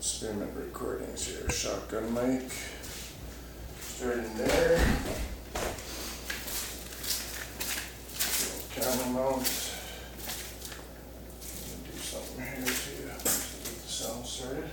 experiment recordings here. Shotgun mic, starting there. Camera mount. Do something here to get the sound started.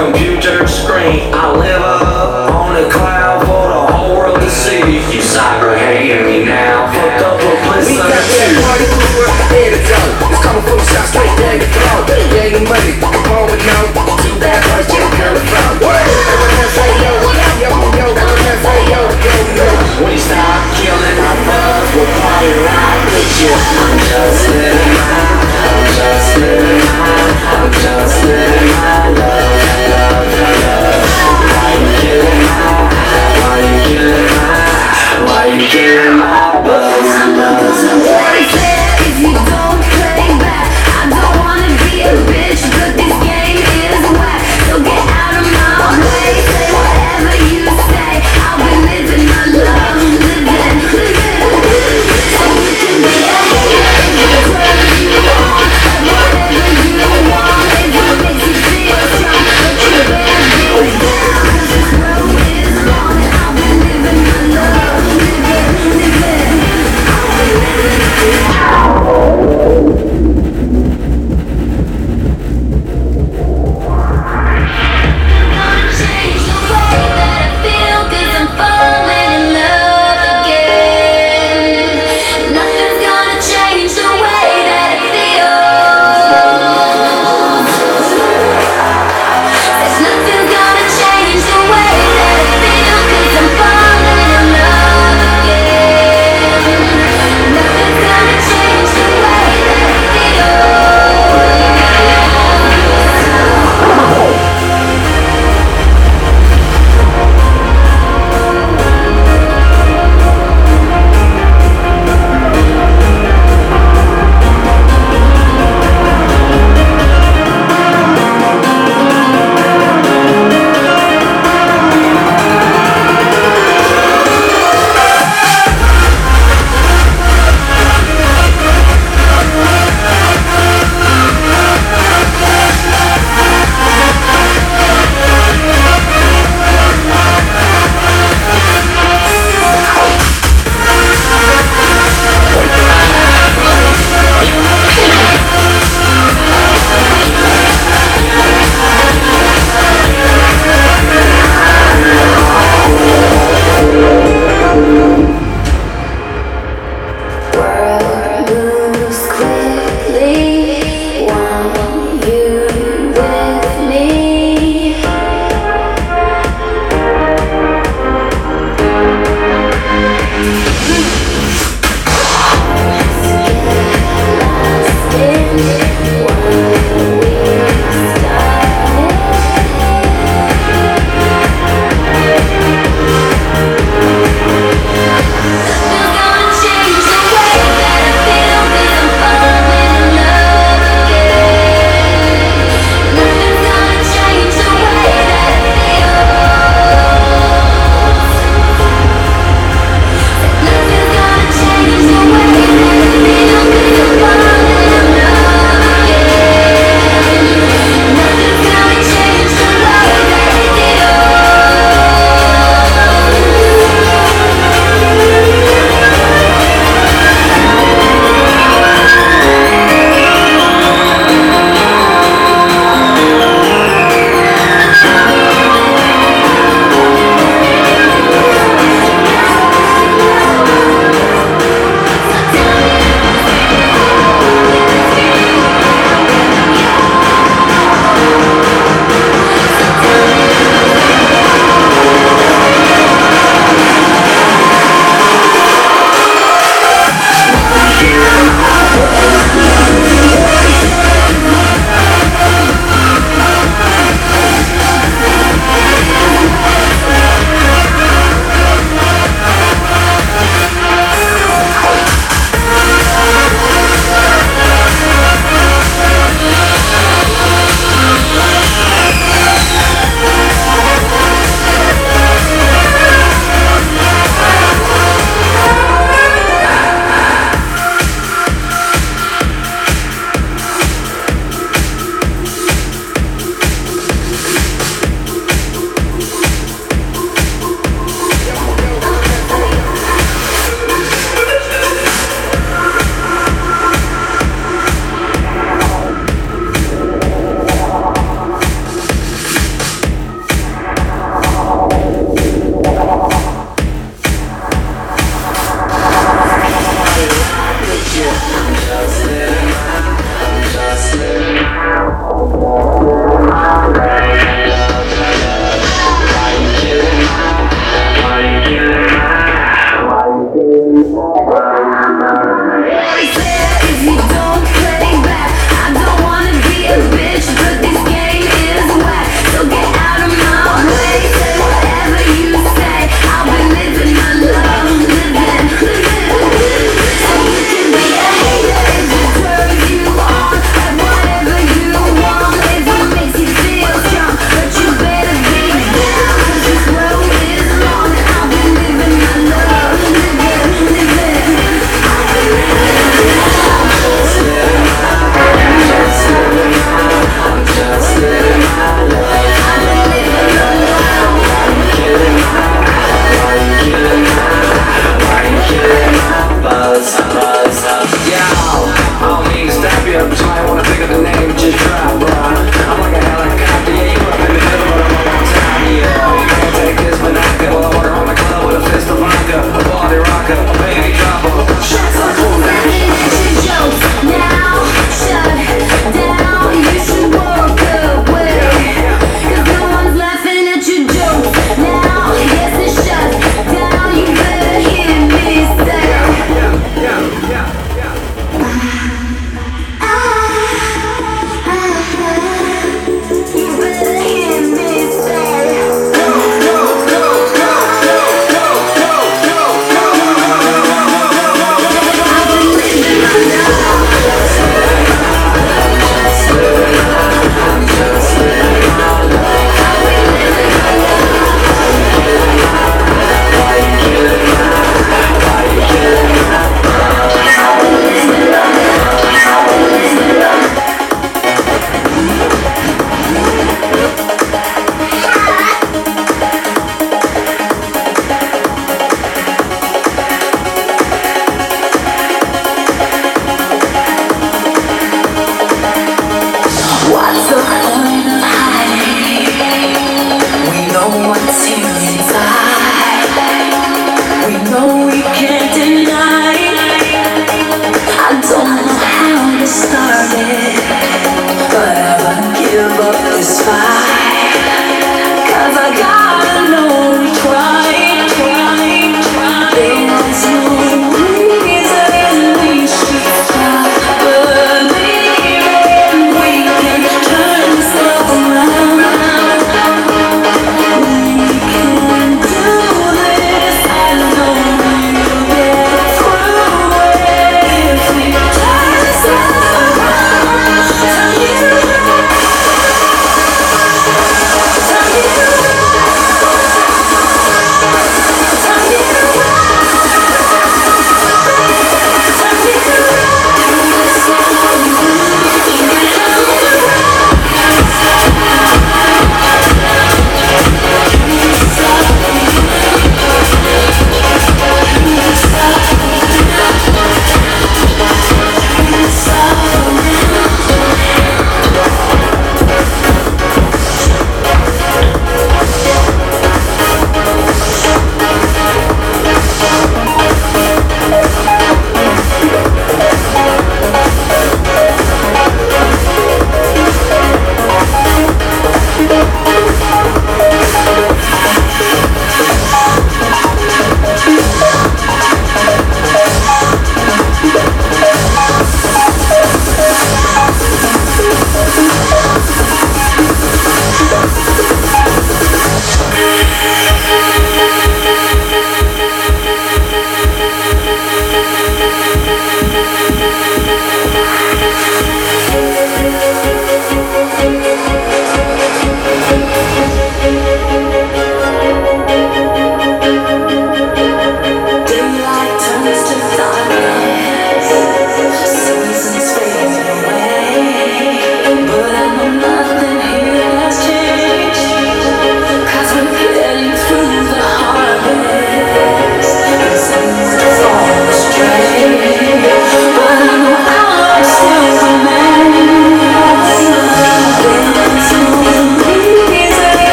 I'm just living my Here are my books.